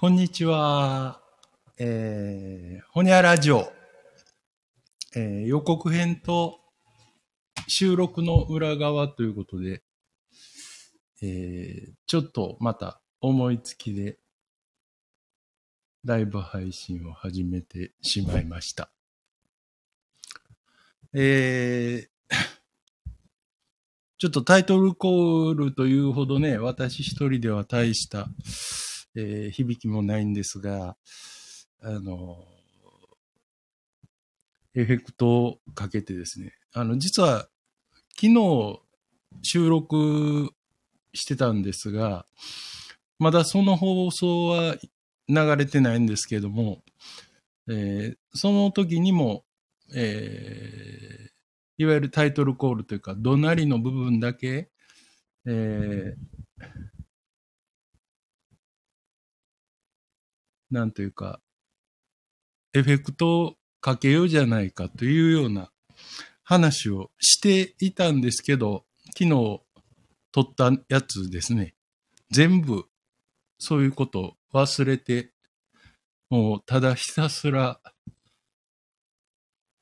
こんにちは。えー、ほにゃラジオ、えー、予告編と収録の裏側ということで、えー、ちょっとまた思いつきでライブ配信を始めてしまいました。えー、ちょっとタイトルコールというほどね、私一人では大したえー、響きもないんですが、あの、エフェクトをかけてですね、あの、実は昨日収録してたんですが、まだその放送は流れてないんですけども、えー、その時にも、えー、いわゆるタイトルコールというか、怒鳴りの部分だけ、えー、なんというか、エフェクトをかけようじゃないかというような話をしていたんですけど、昨日撮ったやつですね。全部そういうことを忘れて、もうただひたすら、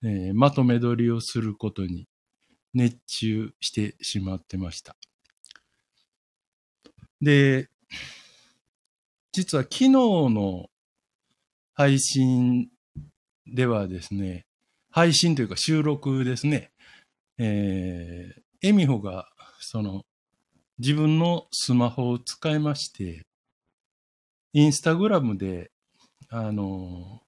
えー、まとめ撮りをすることに熱中してしまってました。で、実は昨日の配信ではですね、配信というか収録ですね、えー、エミホが、その、自分のスマホを使いまして、インスタグラムで、あの、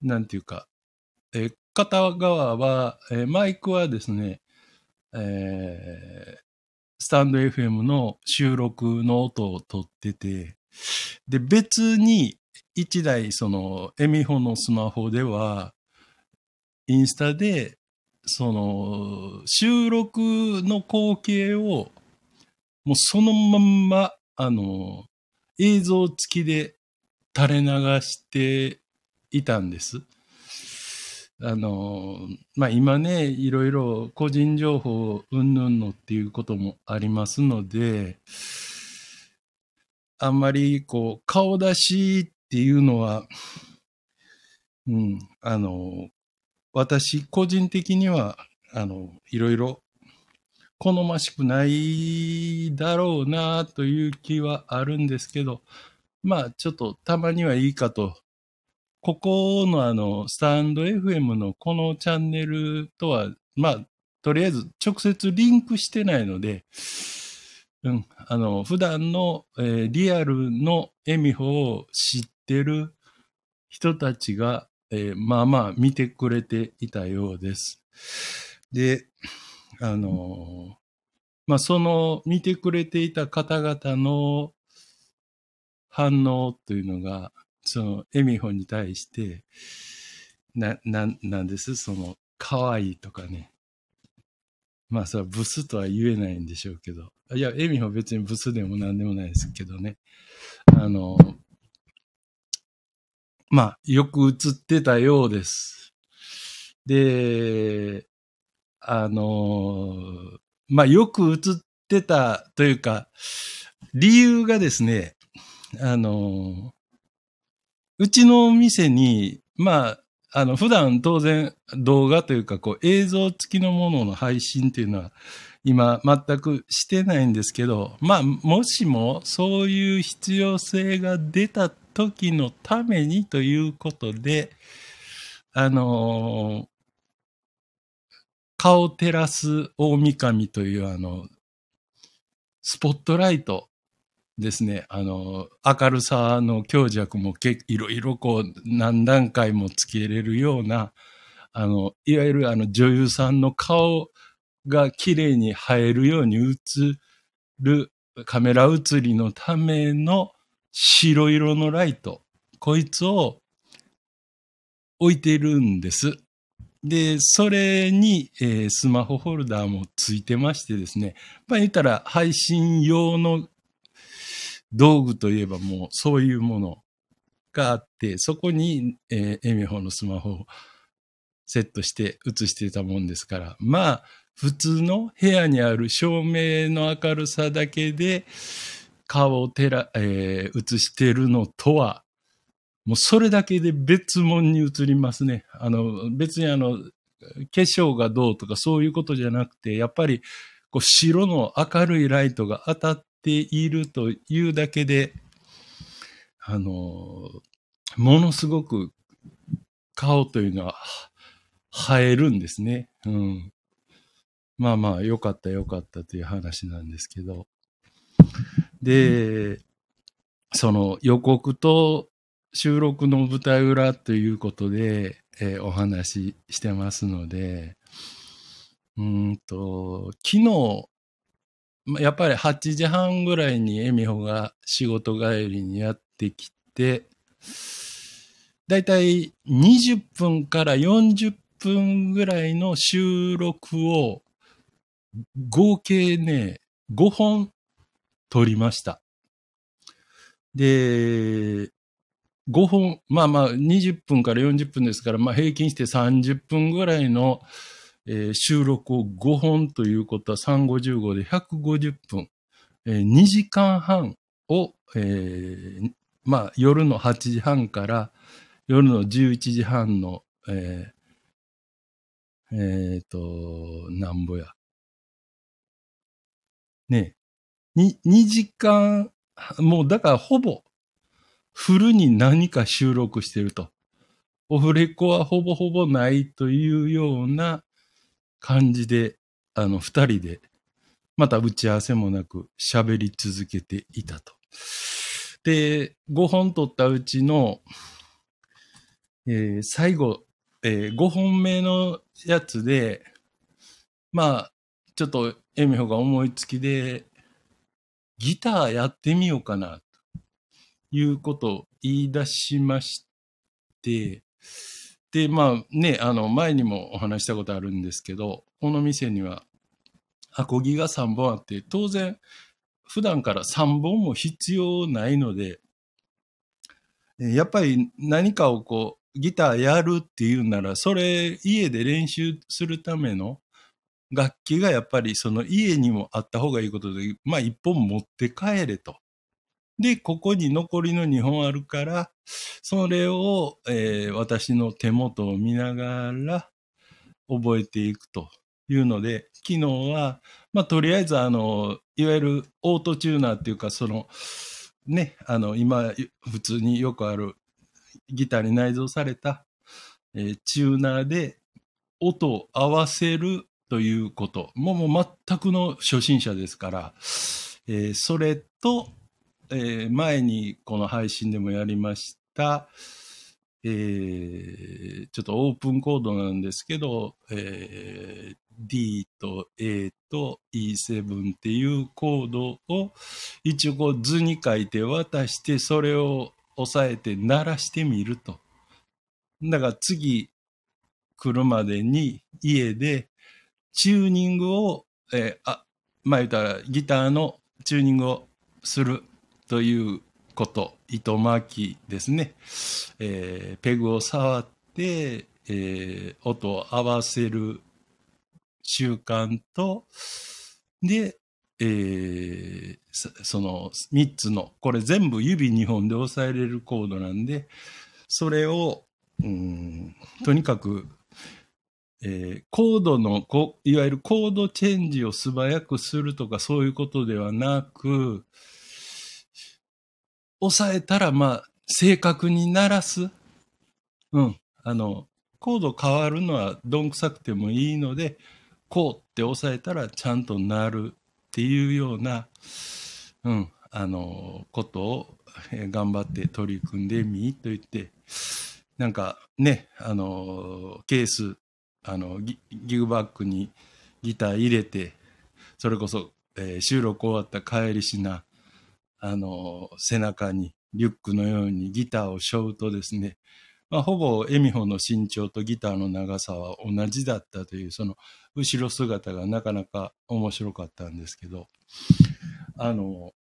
なんていうか、え片側は、えマイクはですね、えスタンド FM の収録の音を取ってて、で、別に一台そのエミホのスマホでは、インスタで、その収録の光景をもうそのまんま、あの、映像付きで垂れ流していたんです。あの、まあ、今ね、いろいろ個人情報うんぬんのっていうこともありますので、あんまりこう、顔出しっていうのは、うん、あの、私個人的には、あの、いろいろ好ましくないだろうなという気はあるんですけど、まあちょっとたまにはいいかとここのあの、スタンド FM のこのチャンネルとは、まあ、とりあえず直接リンクしてないので、うん、あの、普段の、えー、リアルのエミホを知ってる人たちが、えー、まあまあ見てくれていたようです。で、あのまあその見てくれていた方々の反応というのが、その、エミホに対して、な、な、なんです、その、可愛いとかね。まあ、それはブスとは言えないんでしょうけど。いや、エミホ別にブスでも何でもないですけどね。あの、まあ、よく映ってたようです。で、あの、まあ、よく映ってたというか、理由がですね、あの、うちの店に、まあ、あの、普段当然動画というか、こう映像付きのものの配信っていうのは、今全くしてないんですけど、まあ、もしもそういう必要性が出た時のためにということで、あの顔照らす大神というあの、スポットライトですね、あの、明るさの強弱もけいろいろこう何段階もつけれるような、あの、いわゆるあの女優さんの顔が綺麗に映えるように映るカメラ映りのための白色のライト、こいつを置いてるんです。で、それに、えー、スマホホルダーもついてましてですね、まあ言ったら配信用の道具といえばもうそういうものがあって、そこに、えー、エミホのスマホをセットして映してたもんですから、まあ、普通の部屋にある照明の明るさだけで顔を照ら、えー、映してるのとは、もうそれだけで別物に映りますね。あの、別にあの、化粧がどうとかそういうことじゃなくて、やっぱりこう白の明るいライトが当たっているというだけで、あの、ものすごく顔というのは映えるんですね。うん。まあまあ、よかったよかったという話なんですけど。で、その予告と収録の舞台裏ということで、えー、お話ししてますので、うんと、昨日、やっぱり8時半ぐらいにエミホが仕事帰りにやってきて、だいたい20分から40分ぐらいの収録を合計ね、5本撮りました。で、5本、まあまあ20分から40分ですから、まあ平均して30分ぐらいの、えー、収録を5本ということは355で150分、えー、2時間半を、えー、まあ夜の8時半から夜の11時半の、えー、えっ、ー、と、なんぼや。ねに、2時間、もうだからほぼフルに何か収録してると。オフレコはほぼほぼないというような感じで、あの、二人で、また打ち合わせもなく喋り続けていたと。で、5本撮ったうちの、えー、最後、えー、5本目のやつで、まあ、ちょっとエミホが思いつきで、ギターやってみようかなということを言い出しまして、で、まあね、あの、前にもお話したことあるんですけど、この店には、アコギが3本あって、当然、普段から3本も必要ないので、やっぱり何かをこう、ギターやるっていうなら、それ家で練習するための楽器がやっぱりその家にもあった方がいいことで、まあ一本持って帰れと。で、ここに残りの2本あるから、それを、えー、私の手元を見ながら覚えていくというので、昨日は、まあ、とりあえず、あの、いわゆるオートチューナーっていうか、その、ね、あの、今、普通によくあるギターに内蔵された、えー、チューナーで音を合わせるということ。もうもう全くの初心者ですから、えー、それと、えー、前にこの配信でもやりました、えー、ちょっとオープンコードなんですけど、えー、D と A と E7 っていうコードを一応こう図に書いて渡してそれを押さえて鳴らしてみると。だから次来るまでに家でチューニングを、えー、あ、まあ言ったらギターのチューニングをするということ、糸巻きですね。えー、ペグを触って、えー、音を合わせる習慣と、で、えー、その3つの、これ全部指2本で押さえれるコードなんで、それを、うん、とにかく、えー、コードのこ、いわゆるコードチェンジを素早くするとかそういうことではなく、押さえたら、まあ、正確に鳴らす。うん。あの、コード変わるのはどんくさくてもいいので、こうって押さえたらちゃんと鳴るっていうような、うん、あの、ことをえ頑張って取り組んでみと言って、なんかね、あの、ケース、あのギ、ギグバッグにギター入れて、それこそ、えー、収録終わった帰りしな、あの、背中にリュックのようにギターを背負うとですね、まあ、ほぼエミホの身長とギターの長さは同じだったという、その後ろ姿がなかなか面白かったんですけど、あの、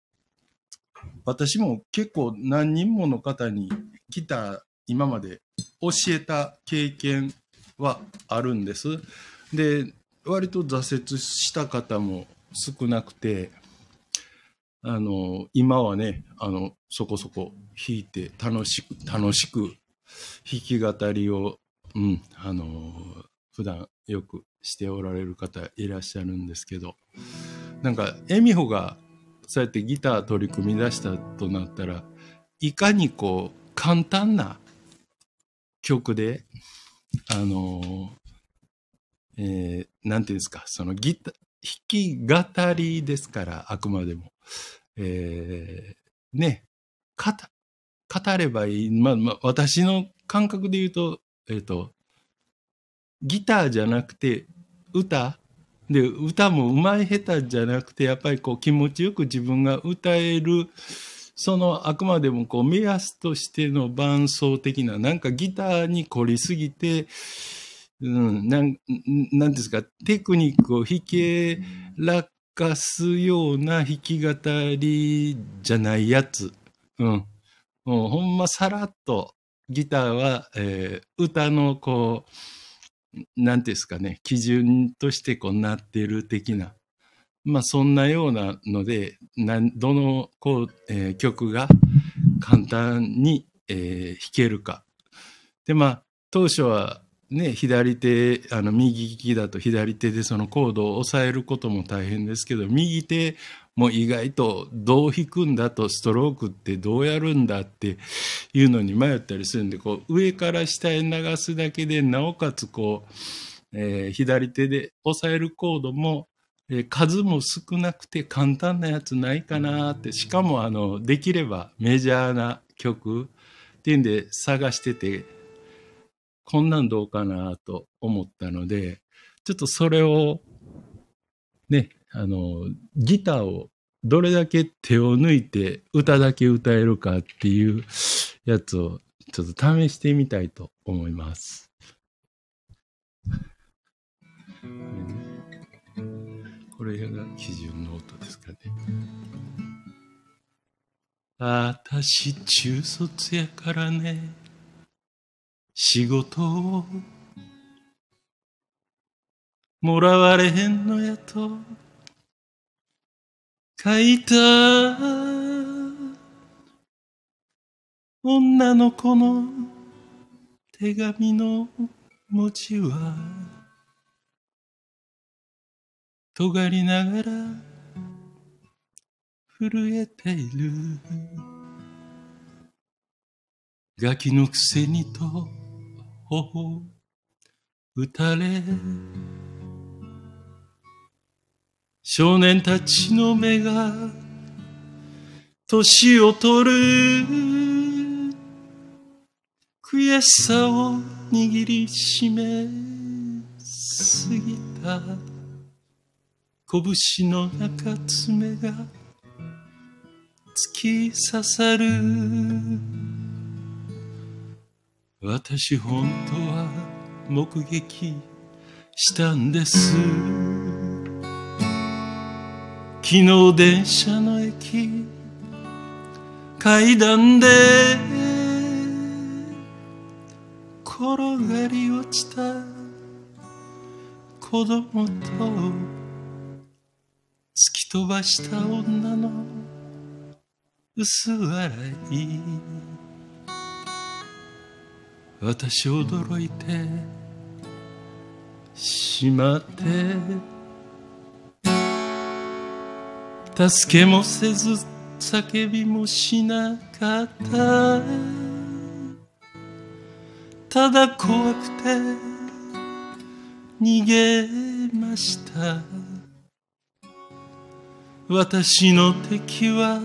私も結構何人もの方にギター今まで教えた経験はあるんです。で、割と挫折した方も少なくて、あの、今はね、あの、そこそこ弾いて楽しく、楽しく弾き語りを、うん、あの、普段よくしておられる方いらっしゃるんですけど、なんか、エミホがそうやってギター取り組み出したとなったら、いかにこう、簡単な曲で、あのえー、なんていうんですか、そのギター、弾き語りですから、あくまでも。えー、ね、語、語ればいい。まあ、まあ、私の感覚で言うと、えっ、ー、と、ギターじゃなくて、歌で、歌も上手い下手じゃなくて、やっぱりこう気持ちよく自分が歌える、そのあくまでもこう目安としての伴奏的な、なんかギターに凝りすぎて、うん、なん、なんですか、テクニックを弾けらかすような弾き語りじゃないやつ。うん。もうほんまさらっとギターは、えー、歌のこう、なんていうんですかね、基準としてこうなってる的な。まあそんなようなので、なんどのこう、えー、曲が簡単に、えー、弾けるか。でまあ当初はね、左手、あの、右利きだと左手でそのコードを押さえることも大変ですけど、右手も意外とどう弾くんだとストロークってどうやるんだっていうのに迷ったりするんで、こう、上から下へ流すだけで、なおかつこう、えー、左手で押さえるコードも、えー、数も少なくて簡単なやつないかなって、しかもあの、できればメジャーな曲っていうんで探してて、こんなんどうかなと思ったので、ちょっとそれを、ね、あの、ギターをどれだけ手を抜いて歌だけ歌えるかっていうやつをちょっと試してみたいと思います。これが基準の音ですかね。あたし中卒やからね。仕事をもらわれへんのやと。書いた女の子の手紙の文字は尖りながら震えている。ガキのくせにと。頬打たれ。少年たちの目が。年を取る。悔しさを握りしめすぎた。拳の中爪が突き刺さる。私本当は目撃したんです。昨日電車の駅階段で転がり落ちた。子供と突き飛ばした女の薄笑い。私驚いてしまって。助けもせず叫びもしなかった。ただ怖くて逃げました。私の敵は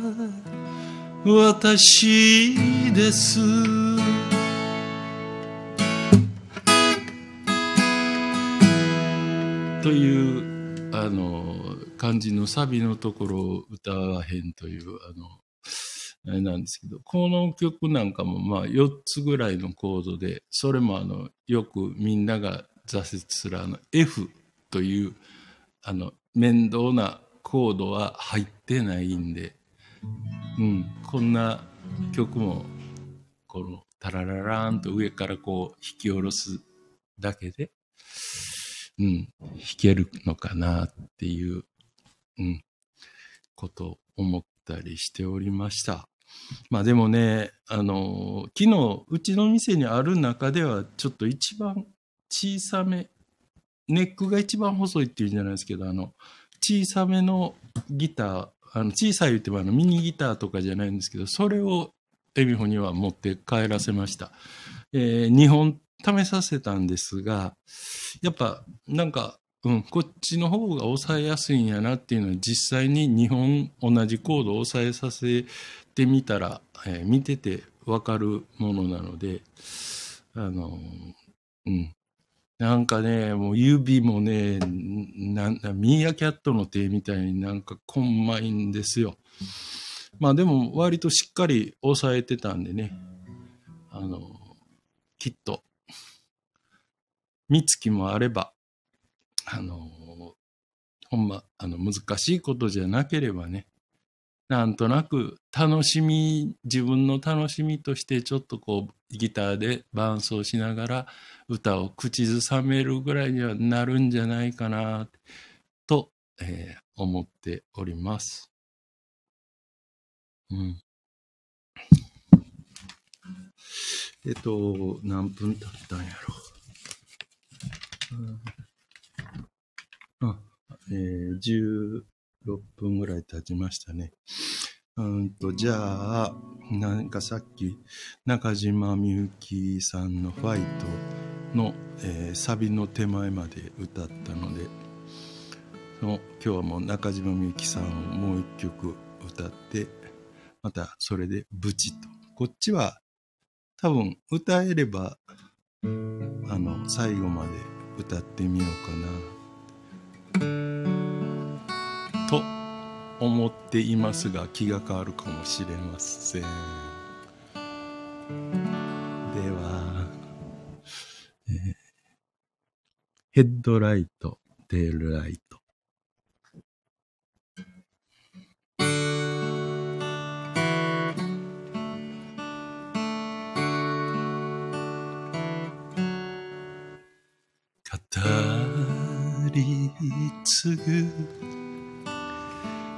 私です。というあの感じのサビのところを歌わへんというあのあれなんですけどこの曲なんかもまあ4つぐらいのコードでそれもあのよくみんなが挫折するあの F というあの面倒なコードは入ってないんで、うん、こんな曲もこのタラララーンと上からこう引き下ろすだけでうん、弾けるのかなっていう、うん、ことを思ったりしておりました。まあでもね、あの昨日、うちの店にある中では、ちょっと一番小さめ、ネックが一番細いっていうんじゃないですけど、あの、小さめのギター、あの小さい言ってもあのミニギターとかじゃないんですけど、それをエミホには持って帰らせました。えー、2本試させたんですが、やっぱなんか、うん、こっちの方が抑えやすいんやなっていうのは実際に2本同じコードを抑えさせてみたら、えー見ててわかるものなので、あの、うん。なんかね、もう指もね、なんミーアキャットの手みたいになんかこんまいんですよ。まあでも割としっかり抑えてたんでね、あの、きっと、三月もあれば、あの、ほんま、あの、難しいことじゃなければね、なんとなく楽しみ、自分の楽しみとしてちょっとこう、ギターで伴奏しながら歌を口ずさめるぐらいにはなるんじゃないかな、と、えー思っております。うん。えっと、何分経ったんやろ。う、えー、16分ぐらい経ちましたね。うんと、じゃあ、なんかさっき、中島みゆきさんのファイトの、えーサビの手前まで歌ったので、の今日はもう中島みゆきさんをもう一曲歌って、またそれでブチと。こっちは多分歌えれば、あの、最後まで歌ってみようかな。と思っていますが、気が変わるかもしれません。では、えーヘッドライト、テールライト。継ぐ。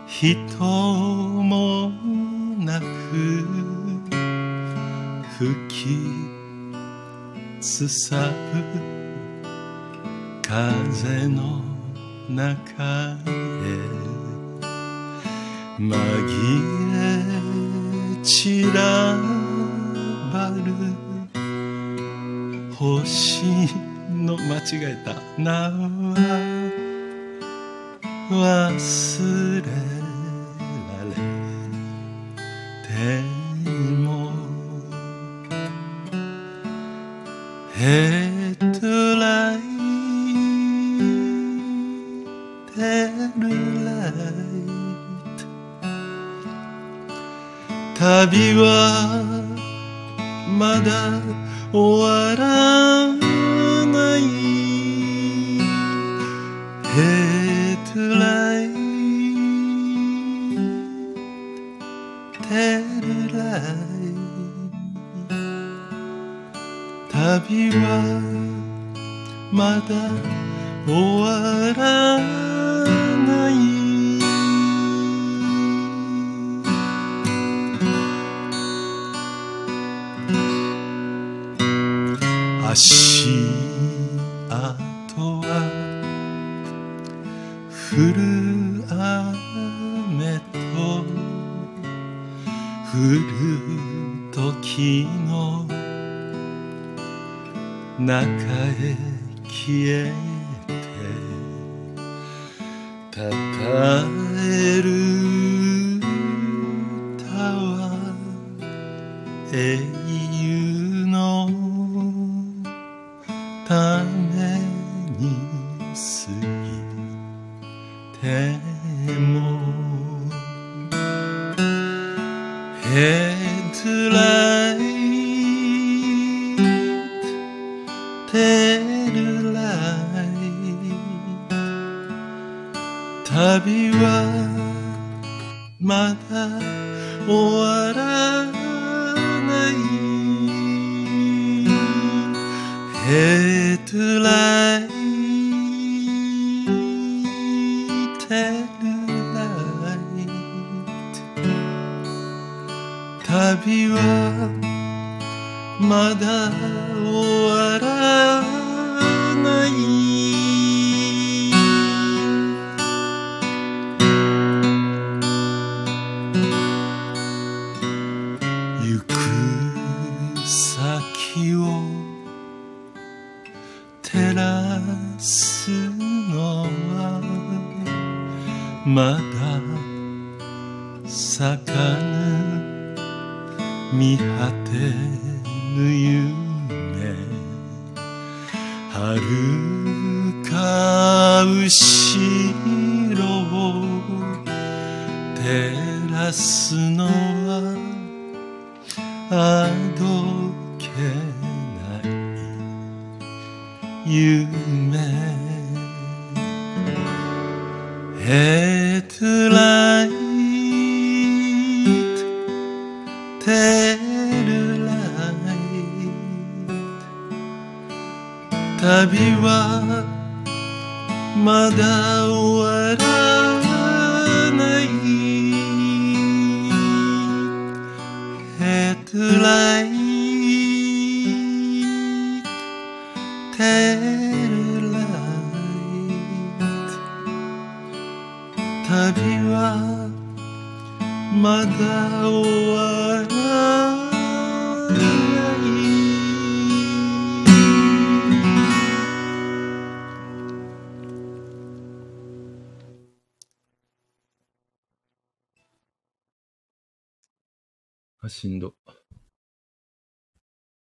人もなく吹きすさぶ。風の中へ。紛れ散らばる。星の間違えた。名は忘れら足中へ消えてたたえる歌は永遠まだ咲かぬ見果てぬ夢。遥か後ろを照らすのはあどけない夢。ヘッドライトテルライト旅はまだ終